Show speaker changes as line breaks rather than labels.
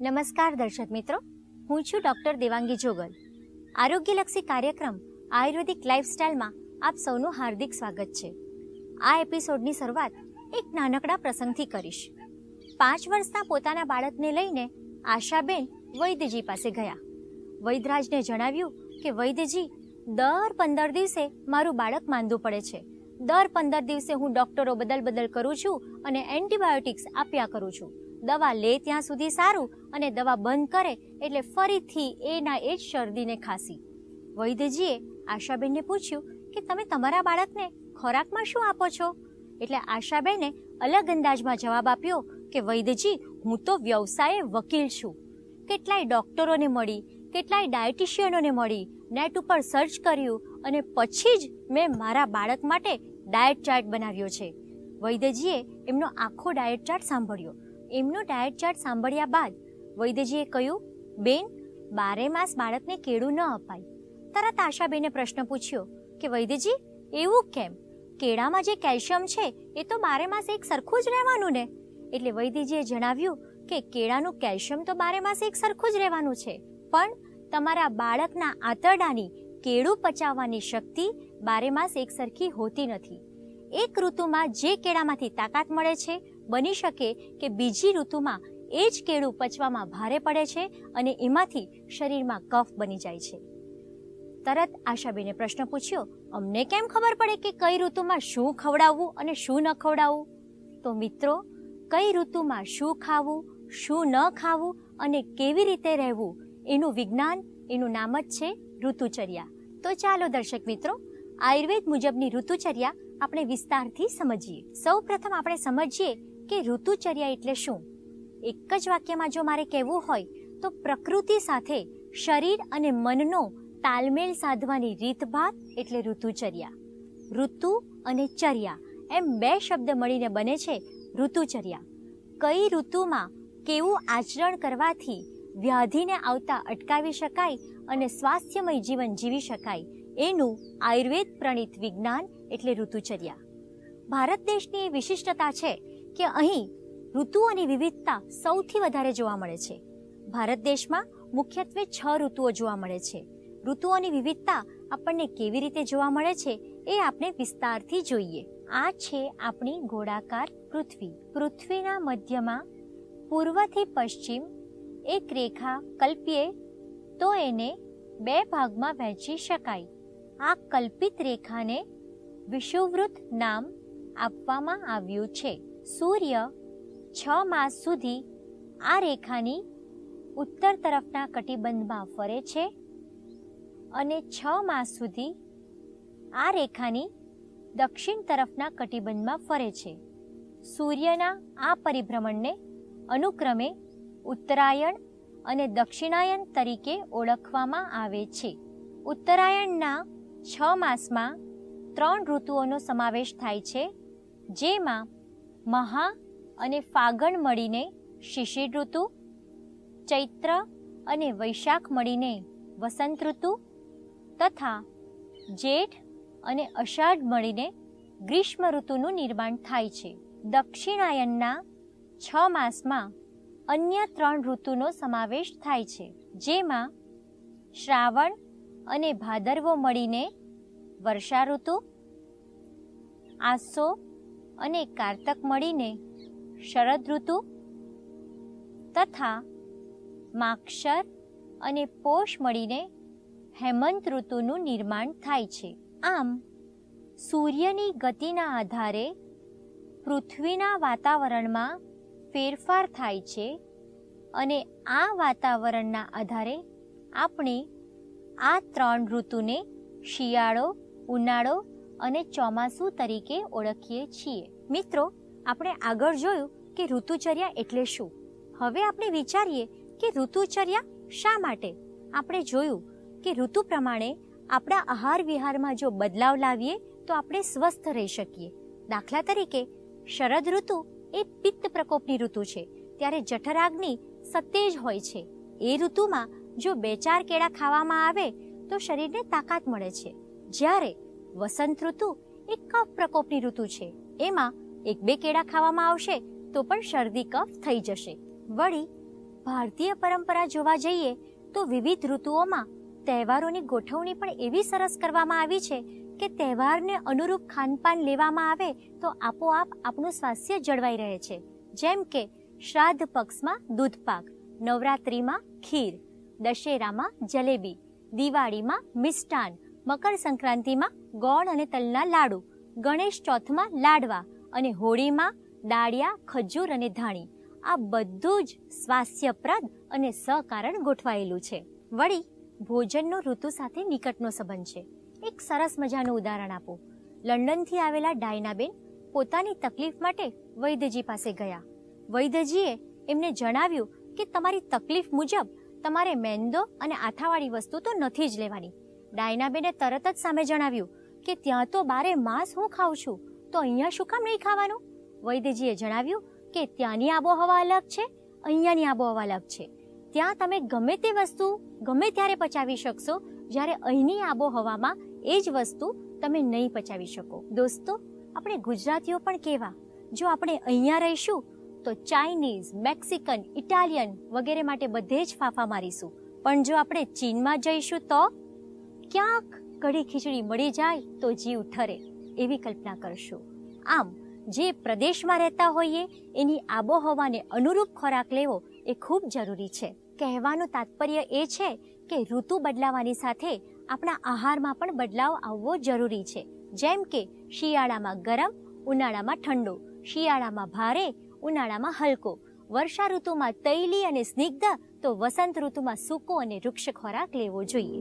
નમસ્કાર દર્શક મિત્રો, હું છું ડોક્ટર દેવાંગી જોગલ. આરોગ્યલક્ષી કાર્યક્રમ આયુર્વેદિક લાઇફસ્ટાઇલમાં આપ સૌનું હાર્દિક સ્વાગત છે. આ એપિસોડની શરૂઆત એક નાનકડા પ્રસંગથી કરીશ. પાંચ વર્ષના પોતાના બાળકને લઈને આશાબેન વૈદ્યજી પાસે ગયા. વૈદરાજને જણાવ્યું કે, વૈદ્યજી, દર પંદર દિવસે મારું બાળક માંદું પડે છે. દર પંદર દિવસે હું ડોક્ટરો બદલ બદલ કરું છું અને એન્ટીબાયોટિક્સ આપ્યા કરું છું. દવા લે ત્યાં સુધી સારું અને દવા બંધ કરે એટલે ફરીથી એના એ જ શરદીને ખાંસી. વૈદ્યજીએ આશાબેનને પૂછ્યું કે તમે તમારા બાળકને ખોરાકમાં શું આપો છો? એટલે આશાબેને અલગ અંદાજમાં જવાબ આપ્યો કે વૈદ્યજી, હું તો વ્યવસાયે વકીલ છું. કેટલાય ડોક્ટરોને મળી, કેટલાય ડાયટિશિયનોને મળી, નેટ ઉપર સર્ચ કર્યું અને પછી જ મેં મારા બાળક માટે ડાયટ ચાર્ટ બનાવ્યો છે. વૈદ્યજીએ એમનો આખો ડાયટ ચાર્ટ સાંભળ્યો. એમનો ડાયટ ચાર્ટ સાંભળ્યા બાદ વૈદ્યજીએ કહ્યું, બેન, બારે માસ બાળકને કેળું ન અપાય. તરત આશાબેને પ્રશ્ન પૂછ્યો કે, વૈદ્યજી, એવું કેમ? કેળામાં જે કેલ્શિયમ છે, એ તો બારે માસ એક સરખું જ રહેવાનું ને? એટલે વૈદ્યજીએ જણાવ્યું કે, કેળાનું કેલ્શિયમ તો બારે માસ એક સરખું જ રહેવાનું છે, પણ તમારા બાળકના આંતરડાની કેળું પચાવવાની શક્તિ બારે માસ એક સરખી હોતી નથી. એક ઋતુમાં જે કેળામાંથી તાકાત મળે છે બની શકે કે બીજી ઋતુમાં એ જ કેળું પચવામાં ભારે પડે છે અને એમાંથી શરીરમાં કફ બની જાય છે. તરત આશાબેને પ્રશ્ન પૂછ્યો, અમને કેમ ખબર પડે કે કઈ ઋતુમાં શું ખવડાવવું અને શું ન ખવડાવવું? તો મિત્રો, કઈ ઋતુમાં શું ખાવું, શું ન ખાવું અને કેવી રીતે રહેવું, એનું વિજ્ઞાન, એનું નામ જ છે ઋતુચર્યા. તો ચાલો દર્શક મિત્રો, આયુર્વેદ મુજબની ઋતુચર્યા આપણે વિસ્તારથી સમજીએ. સૌ પ્રથમ આપણે સમજીએ કે ઋતુચર્યા એટલે શું? એક જ વાક્યમાં જો મારે કહેવું હોય, તો પ્રકૃતિ સાથે શરીર અને મનનો તાલમેલ સાધવાની રીતભાત એટલે ઋતુચર્યા. ઋતુ અને ચર્યા, એમ બે શબ્દ મળીને બને છે ઋતુચર્યા. કઈ ઋતુમાં કેવું આચરણ કરવાથી વ્યાધિને આવતા અટકાવી શકાય અને સ્વાસ્થ્યમય જીવન જીવી શકાય, એનું આયુર્વેદ પ્રણીત વિજ્ઞાન એટલે ઋતુચર્યા. ભારત દેશની વિશિષ્ટતા છે કે અહીં ઋતુઓની વિવિધતા સૌથી વધારે જોવા મળે છે. ભારત દેશમાં મુખ્યત્વે છ ઋતુઓ જોવા મળે છે. ઋતુઓની વિવિધતા આપણને કેવી રીતે જોવા મળે છે એ આપણે વિસ્તારથી જોઈએ. આ છે આપણી ગોળાકાર પૃથ્વી. પૃથ્વીના મધ્યમાં પૂર્વથી પશ્ચિમ એક રેખા કલ્પીએ તો એને બે ભાગમાં વહેંચી શકાય. આ કલ્પિત રેખાને વિષુવવૃત્ત નામ આપવામાં આવ્યું છે. સૂર્ય છ માસ સુધી આ રેખાની ઉત્તર તરફના કટિબંધમાં ફરે છે અને છ માસ સુધી આ રેખાની દક્ષિણ તરફના કટિબંધમાં ફરે છે. સૂર્યના આ પરિભ્રમણને અનુક્રમે ઉત્તરાયણ અને દક્ષિણાયન તરીકે ઓળખવામાં આવે છે. ઉત્તરાયણના છ માસમાં ત્રણ ઋતુઓનો સમાવેશ થાય છે, જેમાં મહા અને ફાગણ મળીને શિશિર ઋતુ, ચૈત્ર અને વૈશાખ મળીને વસંત ઋતુ તથા જેઠ અને અષાઢ મળીને ગ્રીષ્મ ઋતુનું નિર્માણ થાય છે. દક્ષિણાયનના છ માસમાં અન્ય ત્રણ ઋતુનો સમાવેશ થાય છે, જેમાં શ્રાવણ અને ભાદરવો મળીને વર્ષા ઋતુ, આસો અને કારતક મળીને શરદ ઋતુ તથા માક્ષર અને પોષ મળીને હેમંત ઋતુનું નિર્માણ થાય છે. આમ, સૂર્યની ગતિના આધારે પૃથ્વીના વાતાવરણમાં ફેરફાર થાય છે અને આ વાતાવરણના આધારે આપણે આ ત્રણ ઋતુને શિયાળો, ઉનાળો અને ચોમાસું તરીકે ઓળખીએ છીએ. મિત્રો, આપણે આગળ જોયું કે ઋતુચર્યા એટલે શું. હવે આપણે વિચારીએ કે ઋતુચર્યા શા માટે? આપણે જોયું કે ઋતુ પ્રમાણે આપણા આહાર વિહારમાં જો બદલાવ લાવીએ તો આપણે સ્વસ્થ રહી શકીએ. દાખલા તરીકે, શરદ ઋતુ એ પિત્ત પ્રકોપની ઋતુ છે, ત્યારે જઠરાગ્નિ સત્તેજ હોય છે. એ ઋતુમાં જો બે ચાર કેળા ખાવામાં આવે તો શરીરને તાકાત મળે છે. જ્યારે વસંત ઋતુ એ કફ પ્રકોપની ઋતુ છે. એમાં એક બે કેળા ખાવામાં આવશે તો પણ શરદી કફ થઈ જશે. વળી, ભારતીય પરંપરા જોવા જઈએ તો વિવિધ ઋતુઓમાં તહેવારોની ગોઠવણી પણ એવી સરસ કરવામાં આવી છે કે તહેવારને અનુરૂપ ખાનપાન લેવામાં આવે તો આપોઆપ આપણું સ્વાસ્થ્ય જળવાઈ રહે છે. જેમ કે શ્રાદ્ધ પક્ષમાં દૂધપાક નવરાત્રિમાં ખીર, દશેરામાં જલેબી, દિવાળીમાં મિષ્ટાન મકર સંક્રાંતિમાં ગોળ અને તલના લાડુ, ગણેશ ચોથમાં લાડવા અને હોળીમાં દાળિયા, ખજૂર અને ધાણી. આ બધું જ સ્વાસ્થ્યપ્રદ અને સકારણ ગોઠવાયેલું છે. વળી, ભોજનનો ઋતુ સાથે નિકટનો સંબંધ છે. એક સરસ મજાનું ઉદાહરણ આપો. લંડનથી આવેલા ડાયનાબેન પોતાની તકલીફ માટે વૈદ્યજી પાસે ગયા. વૈદ્યજીએ એમને જણાવ્યું કે તમારી તકલીફ મુજબ તમારે મેંદો અને આથાવાળી વસ્તુ તો નથી જ લેવાની. ડાયનાબેને તરત જ સામે જણાવ્યું કે ત્યાં તો બારે માંસ હું ખાઉં છું, તો અહીંયા શું કામ નહીં ખાવાનું? વૈદ્યજીએ જણાવ્યું કે ત્યાંની આબોહવા અલગ છે, અહીંયાની આબોહવા અલગ છે. ત્યાં તમે ગમે તે વસ્તુ ગમે ત્યારે પચાવી શકશો, જ્યારે અહીંની આબોહવામાં એ જ વસ્તુ તમે નહીં પચાવી શકો. દોસ્તો, આપણે ગુજરાતીઓ પણ કેવા? જો આપણે અહીંયા રહીશું, તો ચાઇનીઝ, મેક્સિકન, ઇટાલિયન વગેરે માટે બધે જ ફાફા મારીશું. પણ જો આપણે ચીનમાં જઈશું તો? ક્યાંક કઢી ખીચડી મળી જાય તો જીવ ઠરે, એવી કલ્પના કરશું. આમ, જે પ્રદેશમાં રહેતા હોઈએ, એની આબોહવાને અનુરૂપ ખોરાક લેવો એ ખૂબ જરૂરી છે. કહેવાનું તાત્પર્ય એ છે કે ઋતુ બદલાવાની સાથે આપણા આહારમાં પણ બદલાવ આવવો જરૂરી છે. જેમ કે, શિયાળામાં ગરમ, ઉનાળામાં ઠંડો, શિયાળામાં ભારે, ઉનાળામાં હલકો. વર્ષા ઋતુમાં તૈલી અને સ્નિગ્ધ, તો વસંત ઋતુમાં સૂકો અને વૃક્ષ ખોરાક લેવો જોઈએ.